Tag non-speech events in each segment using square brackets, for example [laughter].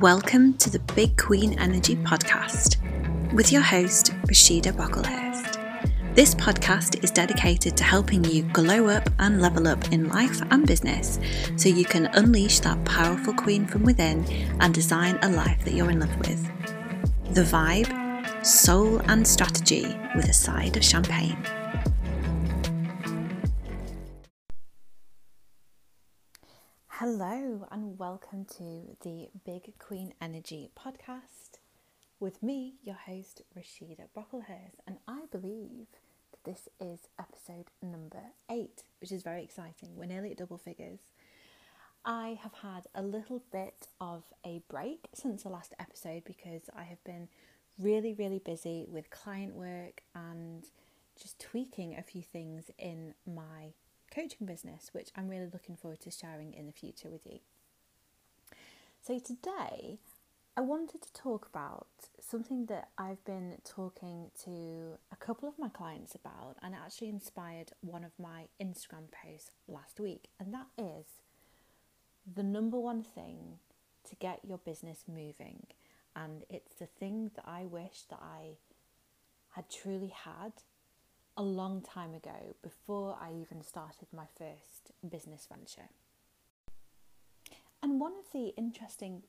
Welcome to the Big Queen Energy podcast with your host, Rachida Brocklehurst. This podcast is dedicated to helping you glow up and level up in life and business so you can unleash that powerful queen from within and design a life that you're in love with. The vibe, soul, and strategy with a side of champagne. Welcome to the Big Queen Energy podcast with me, your host, Rachida Brocklehurst. And I believe that this is episode number eight, which is very exciting. We're nearly at double figures. I have had a little bit of a break since the last episode because I have been really, really busy with client work and just tweaking a few things in my coaching business, which I'm really looking forward to sharing in the future with you. So, today I wanted to talk about something that I've been talking to a couple of my clients about, and actually inspired one of my Instagram posts last week, and that is the number one thing to get your business moving. And it's the thing that I wish that I had truly had a long time ago before I even started my first business venture. And one of the interesting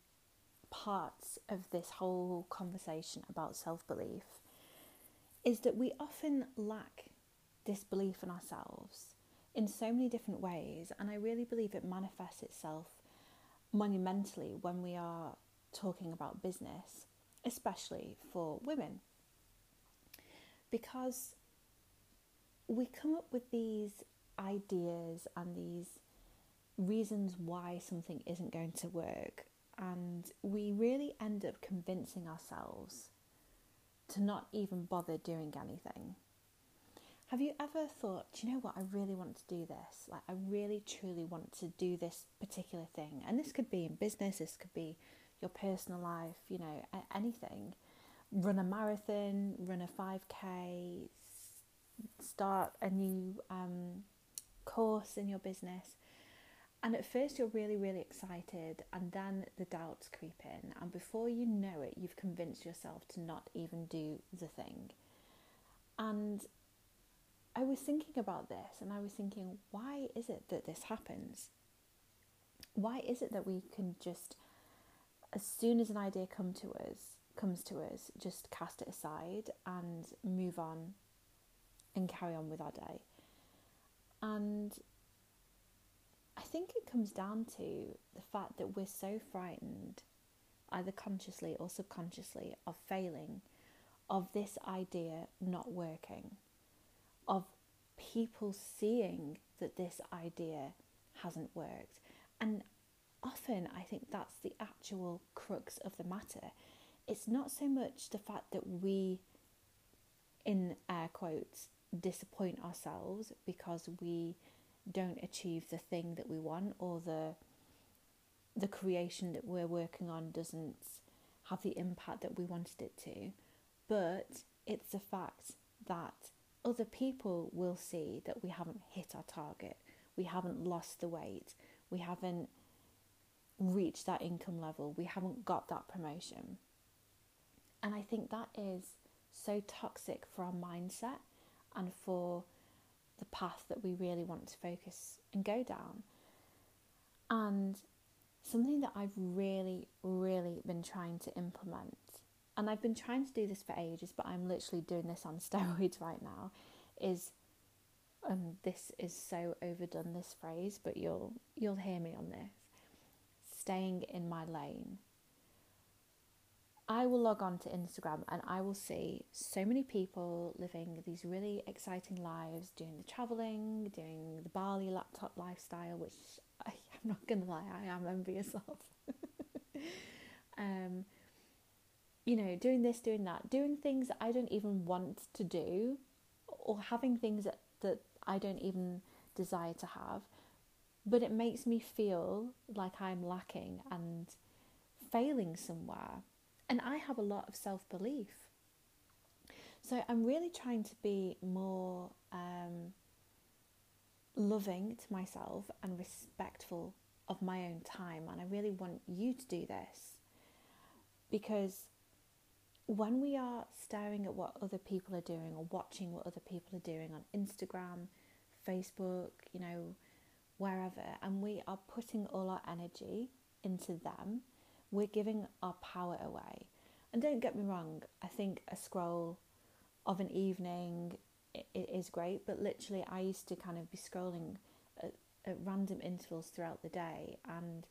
parts of this whole conversation about self belief is that we often lack this belief in ourselves in so many different ways, and I really believe it manifests itself monumentally when we are talking about business, especially for women. Because we come up with these ideas and these reasons why something isn't going to work, and we really end up convincing ourselves to not even bother doing anything. Have you ever thought, do you know what, I really want to do this? Like, I really truly want to do this particular thing. And this could be in business, this could be your personal life, you know, anything. Run a marathon, run a 5K, start a new um, course in your business. And at first, you're really, really excited, and then the doubts creep in. And before you know it, you've convinced yourself to not even do the thing. And I was thinking about this, and I was thinking, why is it that this happens? Why is it that we can just, as soon as an idea come to us, comes to us, just cast it aside and move on and carry on with our day. And think it comes down to the fact that we're so frightened, either consciously or subconsciously, of failing, of this idea not working, of people seeing that this idea hasn't worked. And often I think that's the actual crux of the matter. It's not so much the fact that we, in air quotes, disappoint ourselves because we don't achieve the thing that we want or the the creation that we're working on doesn't have the impact that we wanted it to. But it's the fact that other people will see that we haven't hit our target. We haven't lost the weight. We haven't reached that income level. We haven't got that promotion. And i think that is so toxic for our mindset and for the path that we really want to focus and go down. And something that I've really, really been trying to implement, and I've been trying to do this for ages, but I'm literally doing this on [laughs] steroids right now, is and this is so overdone this phrase, but you'll you'll hear me on this. Staying in my lane. I will log on to Instagram and I will see so many people living these really exciting lives, doing the traveling, doing the Bali laptop lifestyle, which [laughs] I, am not gonna lie, I am envious of. [laughs] um, you know, doing this, doing that, doing things that I don't even want to do, or having things that, that I don't even desire to have, but it makes me feel like I'm lacking and failing somewhere and I have a lot of self belief. So I'm really trying to be more um, loving to myself and respectful of my own time. And I really want you to do this. Because when we are staring at what other people are doing or watching what other people are doing on Instagram, Facebook, you know, wherever, and we are putting all our energy into them, we're giving our power away. And don't get me wrong, I think a scroll of an evening it is great, but literally, I used to kind of be scrolling at, at random intervals throughout the day, and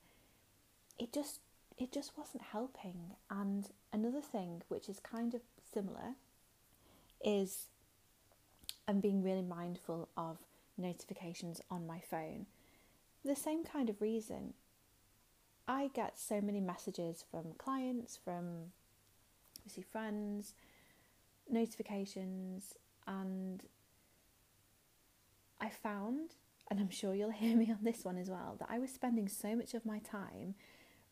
it just it just wasn't helping. And another thing, which is kind of similar, is I'm being really mindful of notifications on my phone. The same kind of reason. I get so many messages from clients, from obviously friends, notifications, and I found, and I'm sure you'll [laughs] hear me on this one as well, that I was spending so much of my time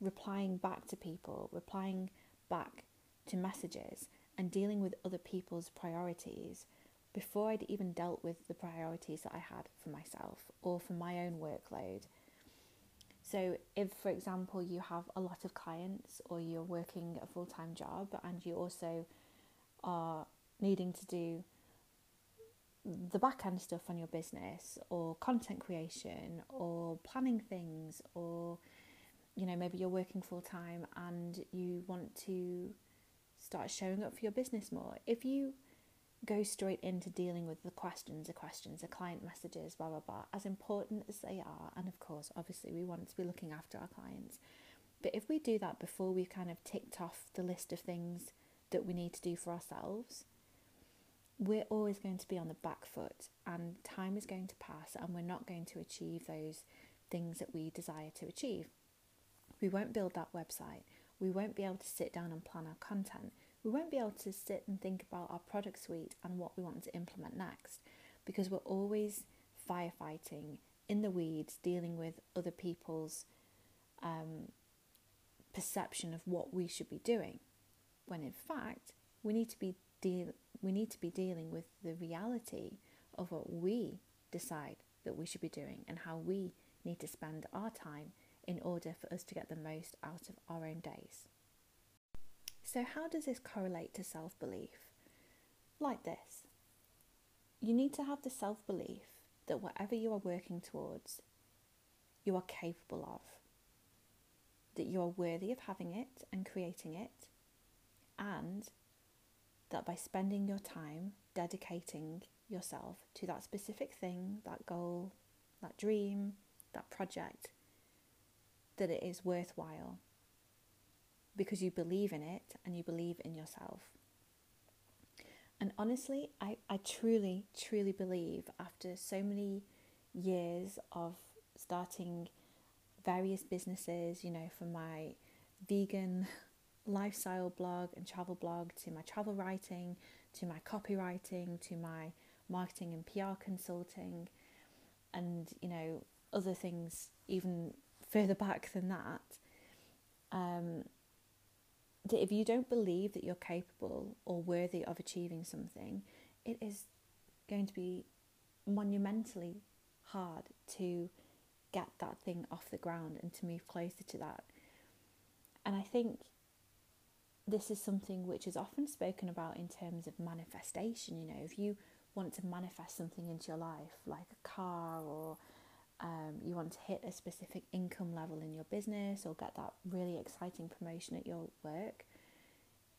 replying back to people, replying back to messages, and dealing with other people's priorities before I'd even dealt with the priorities that I had for myself or for my own workload. So, if for example you have a lot of clients or you're working a full time job and you also are needing to do the back end stuff on your business or content creation or planning things or you know maybe you're working full time and you want to start showing up for your business more. If you go straight into dealing with the questions the questions the client messages blah blah blah as important as they are and of course obviously we want to be looking after our clients but if we do that before we've kind of ticked off the list of things that we need to do for ourselves we're always going to be on the back foot and time is going to pass and we're not going to achieve those things that we desire to achieve. We won't build that website. We won't be able to sit down and plan our content. We won't be able to sit and think about our product suite and what we want to implement next because we're always firefighting in the weeds, dealing with other people's um, perception of what we should be doing. When in fact, we need to be deal we need to be dealing with the reality of what we decide that we should be doing and how we need to spend our time in order for us to get the most out of our own days. So, how does this correlate to self belief? Like this. You need to have the self belief that whatever you are working towards, you are capable of, that you are worthy of having it and creating it, and that by spending your time dedicating yourself to that specific thing, that goal, that dream, that project, that it is worthwhile because you believe in it and you believe in yourself. And honestly, I, I truly, truly believe after so many years of starting various businesses, you know, from my vegan [laughs] lifestyle blog and travel blog to my travel writing to my copywriting to my marketing and PR consulting and you know other things even further back than that um, that if you don't believe that you're capable or worthy of achieving something it is going to be monumentally hard to get that thing off the ground and to move closer to that and I think this is something which is often spoken about in terms of manifestation. You know, if you want to manifest something into your life, like a car, or um, you want to hit a specific income level in your business, or get that really exciting promotion at your work,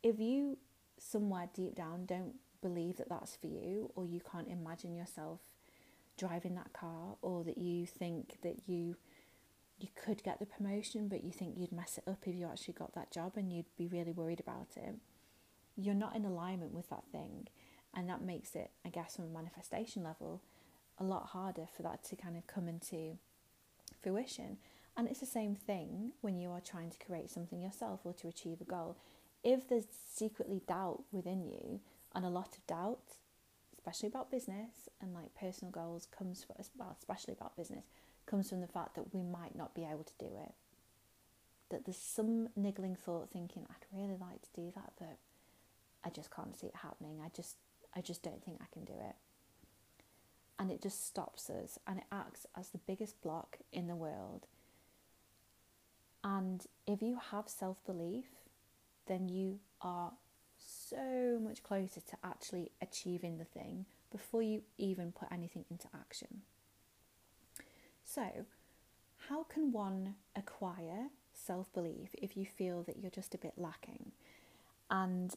if you somewhere deep down don't believe that that's for you, or you can't imagine yourself driving that car, or that you think that you you could get the promotion, but you think you'd mess it up if you actually got that job and you'd be really worried about it. You're not in alignment with that thing, and that makes it, I guess, from a manifestation level, a lot harder for that to kind of come into fruition. And it's the same thing when you are trying to create something yourself or to achieve a goal. If there's secretly doubt within you, and a lot of doubt, especially about business and like personal goals, comes for, well, especially about business, comes from the fact that we might not be able to do it. That there's some niggling thought thinking, I'd really like to do that, but I just can't see it happening. I just I just don't think I can do it. And it just stops us and it acts as the biggest block in the world. And if you have self belief then you are so much closer to actually achieving the thing before you even put anything into action. So, how can one acquire self belief if you feel that you're just a bit lacking? And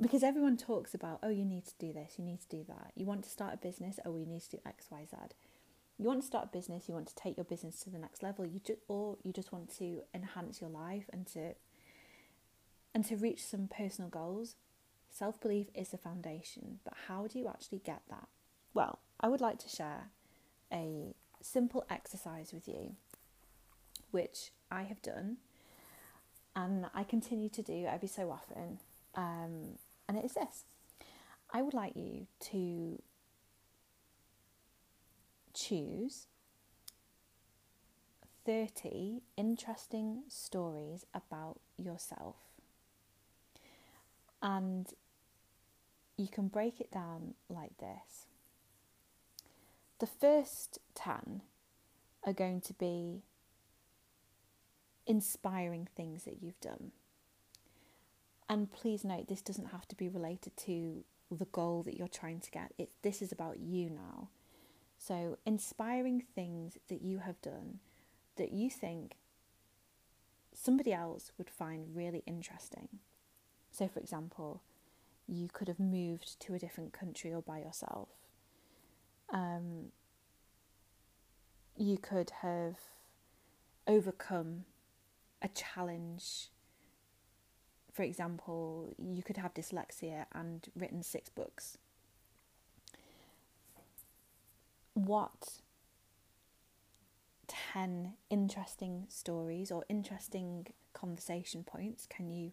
because everyone talks about, oh, you need to do this, you need to do that. You want to start a business, oh, you need to do X, Y, Z. You want to start a business, you want to take your business to the next level, you just, or you just want to enhance your life and to and to reach some personal goals. Self belief is the foundation, but how do you actually get that? Well, I would like to share a simple exercise with you, which I have done and I continue to do every so often. Um, and it is this I would like you to choose 30 interesting stories about yourself. And you can break it down like this. The first 10 are going to be inspiring things that you've done. And please note, this doesn't have to be related to the goal that you're trying to get. It, this is about you now. So, inspiring things that you have done that you think somebody else would find really interesting. So, for example, you could have moved to a different country or by yourself. Um, you could have overcome a challenge for example, you could have dyslexia and written six books. What 10 interesting stories or interesting conversation points can you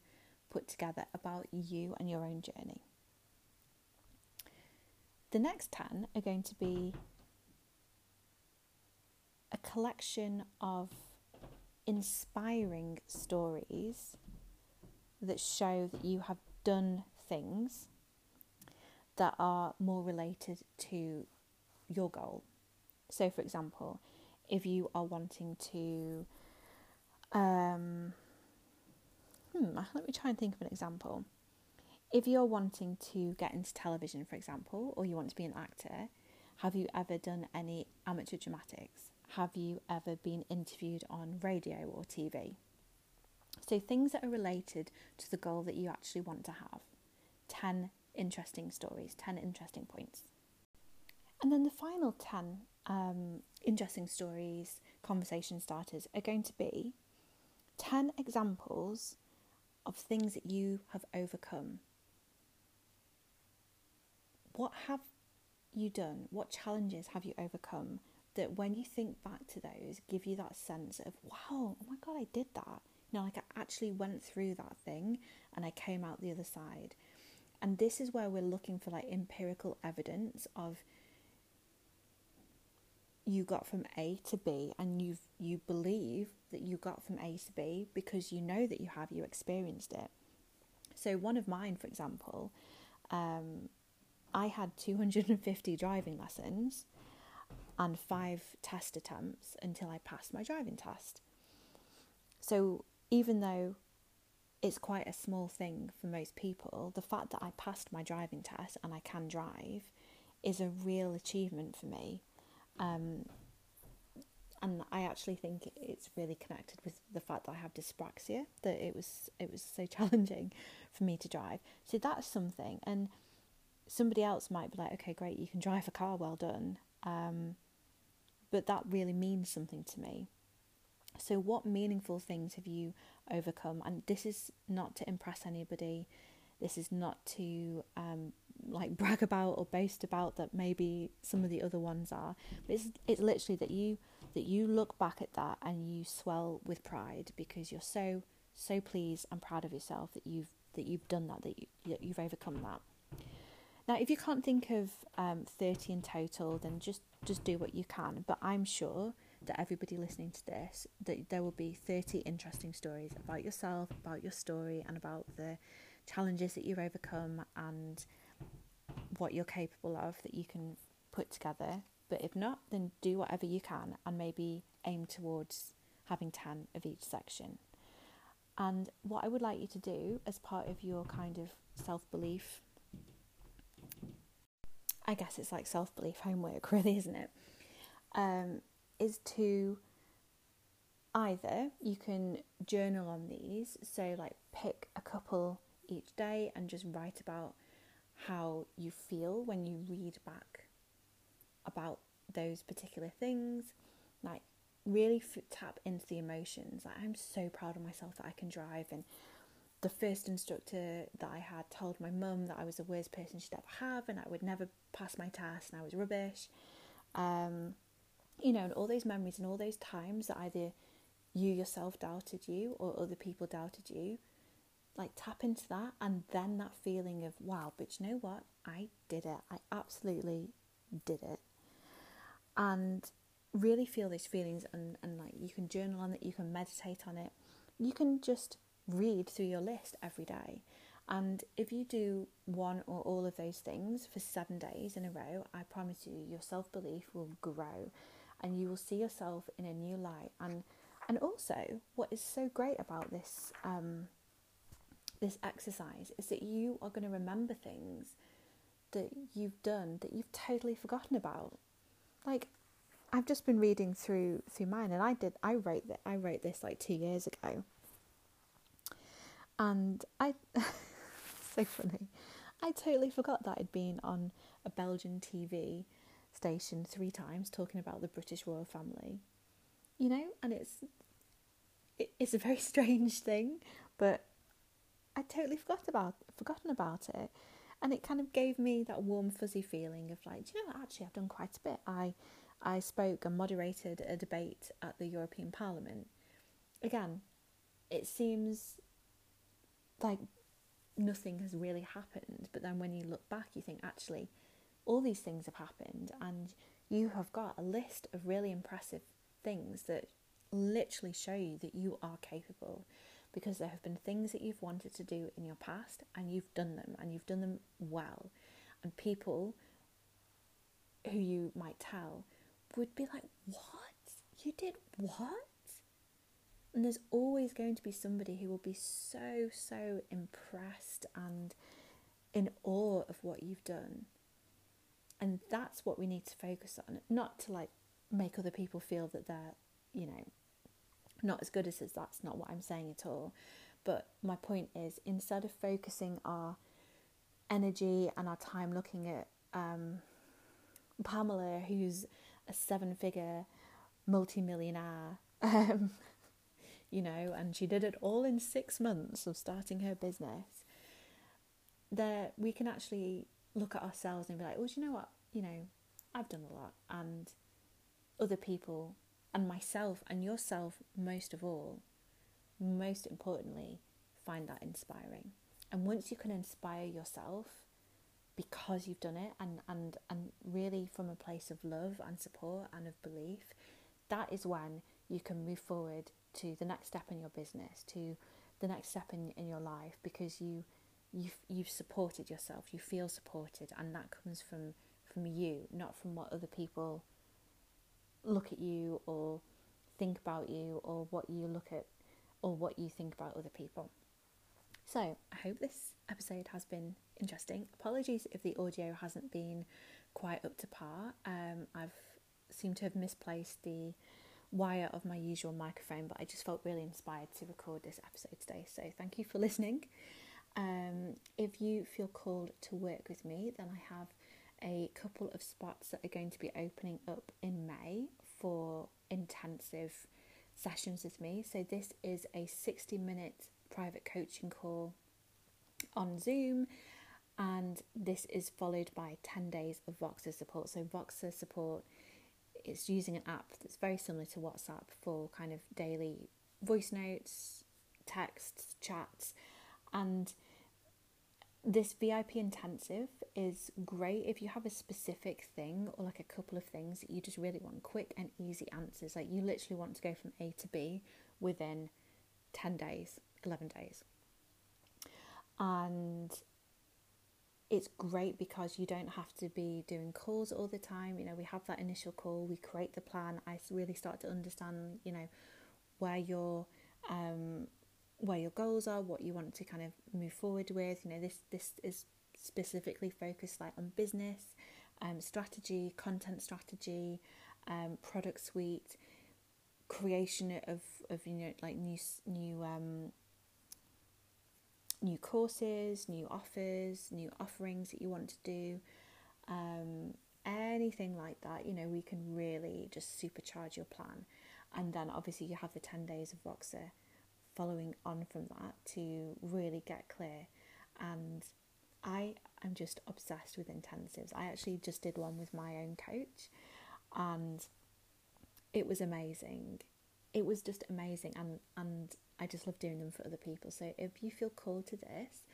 put together about you and your own journey? The next 10 are going to be a collection of inspiring stories that show that you have done things that are more related to your goal. So, for example, if you are wanting to, um, hmm, let me try and think of an example. If you're wanting to get into television, for example, or you want to be an actor, have you ever done any amateur dramatics? Have you ever been interviewed on radio or TV? So, things that are related to the goal that you actually want to have 10 interesting stories, 10 interesting points. And then the final 10 um, interesting stories, conversation starters are going to be 10 examples of things that you have overcome. What have you done? What challenges have you overcome that when you think back to those, give you that sense of, wow, oh my God, I did that know, like I actually went through that thing and I came out the other side. And this is where we're looking for like empirical evidence of you got from A to B and you you believe that you got from A to B because you know that you have you experienced it. So one of mine, for example, um, I had 250 [laughs] driving lessons and five test attempts until I passed my driving test. So even though it's quite a small thing for most people, the fact that I passed my driving test and I can drive is a real achievement for me. Um, and I actually think it's really connected with the fact that I have dyspraxia, that it was it was so [laughs] challenging for me to drive. So that's something. And somebody else might be like, okay, great, you can drive a car, well done. Um, but that really means something to me. So, what meaningful things have you overcome? And this is not to impress anybody. This is not to um, like [laughs] brag about or boast about that maybe some of the other ones are. But it's it's literally that you that you look back at that and you swell with pride because you're so so pleased and proud of yourself that you've that you've done that that, you, that you've overcome that. Now, if you can't think of um, 30 in total, then just just do what you can. But I'm sure that everybody listening to this that there will be 30 interesting stories about yourself about your story and about the challenges that you've overcome and what you're capable of that you can put together but if not then do whatever you can and maybe aim towards having 10 of each section And what I would like you to do as part of your kind of self belief, I guess it's like self belief homework, [laughs] really, isn't it? Um, is to either you can journal on these, so like pick a couple each day and just write about how you feel when you read back about those particular things. Like, really f- tap into the emotions. Like, I'm so proud of myself that I can drive. And the first instructor that I had told my mum that I was the worst person she'd ever have and I would never pass my test and I was rubbish. Um, you know, and all those memories and all those times that either you yourself doubted you or other people doubted you like tap into that and then that feeling of wow but you know what? I did it. I absolutely did it. And really feel these feelings and, and like you can journal on it you can meditate on it. You can just read through your list every day. And if you do one or all of those things for seven days in a row i promise you your self-belief will grow and you will see yourself in a new light and and also what is so great about this um, this exercise is that you are going to remember things that you've done that you've totally forgotten about. Like I've just been reading through through mine and I did I wrote that I wrote this like 2 years ago. And I [laughs] so funny. I totally forgot that I'd been on a Belgian TV station three times talking about the British royal family. You know, and it's it, it's a very [laughs] strange thing, but I totally forgot about forgotten about it, and it kind of gave me that warm fuzzy feeling of like, do you know, actually I've done quite a bit. I I spoke and moderated a debate at the European Parliament. Again, it seems like nothing has really happened, but then when you look back, you think actually all these things have happened, and you have got a list of really impressive things that literally show you that you are capable because there have been things that you've wanted to do in your past and you've done them and you've done them well. And people who you might tell would be like, What? You did what? And there's always going to be somebody who will be so, so impressed and in awe of what you've done. And that's what we need to focus on, not to like make other people feel that they're, you know, not as good as us, that's not what I'm saying at all. But my point is, instead of focusing our energy and our time looking at um, Pamela, who's a seven figure multimillionaire, um, [laughs] you know, and she did it all in six months of starting her business, there we can actually look at ourselves and be like, well, do you know what? You know, I've done a lot, and other people and myself and yourself most of all, most importantly, find that inspiring. And once you can inspire yourself because you've done it and, and, and really from a place of love and support and of belief, that is when you can move forward to the next step in your business, to the next step in, in your life because you you've you've supported yourself, you feel supported and that comes from from you, not from what other people look at you or think about you or what you look at or what you think about other people. So, I hope this episode has been interesting. Apologies if the audio hasn't been quite up to par. Um, I've seemed to have misplaced the wire of my usual microphone, but I just felt really inspired to record this episode today. So, thank you for listening. Um, if you feel called to work with me, then I have a couple of spots that are going to be opening up in May for intensive sessions with me. So, this is a 60 minute private coaching call on Zoom, and this is followed by 10 days of Voxer support. So, Voxer support is using an app that's very similar to WhatsApp for kind of daily voice notes, texts, chats, and this VIP intensive is great if you have a specific thing or like a couple of things that you just really want quick and easy answers. Like you literally want to go from A to B within 10 days, 11 days. And it's great because you don't have to be doing calls all the time. You know, we have that initial call, we create the plan. I really start to understand, you know, where your um, where your goals are, what you want to kind of move forward with. You know, this this is specifically focused like on business, um, strategy, content strategy, um, product suite, creation of, of you know like new new um, new courses, new offers, new offerings that you want to do, um, anything like that. You know, we can really just supercharge your plan, and then obviously you have the ten days of Voxer following on from that to really get clear and I am just obsessed with intensives. I actually just did one with my own coach and it was amazing. It was just amazing and and I just love doing them for other people. So if you feel called to this,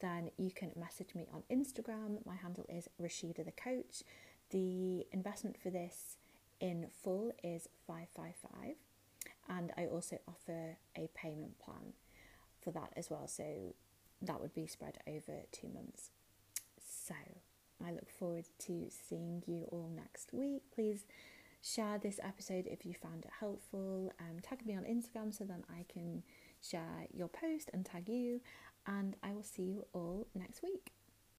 then you can message me on Instagram. My handle is Rachida the coach. The investment for this in full is 555 and I also offer a payment plan for that as well. So that would be spread over two months. So I look forward to seeing you all next week. Please share this episode if you found it helpful. Um, tag me on Instagram so then I can share your post and tag you. And I will see you all next week.